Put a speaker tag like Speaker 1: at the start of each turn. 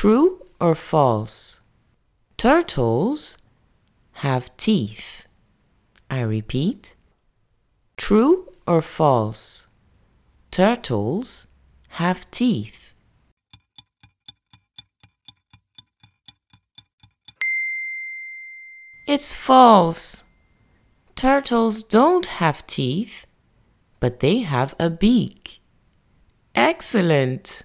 Speaker 1: True or false? Turtles have teeth. I repeat. True or false? Turtles have teeth. It's false. Turtles don't have teeth, but they have a beak. Excellent!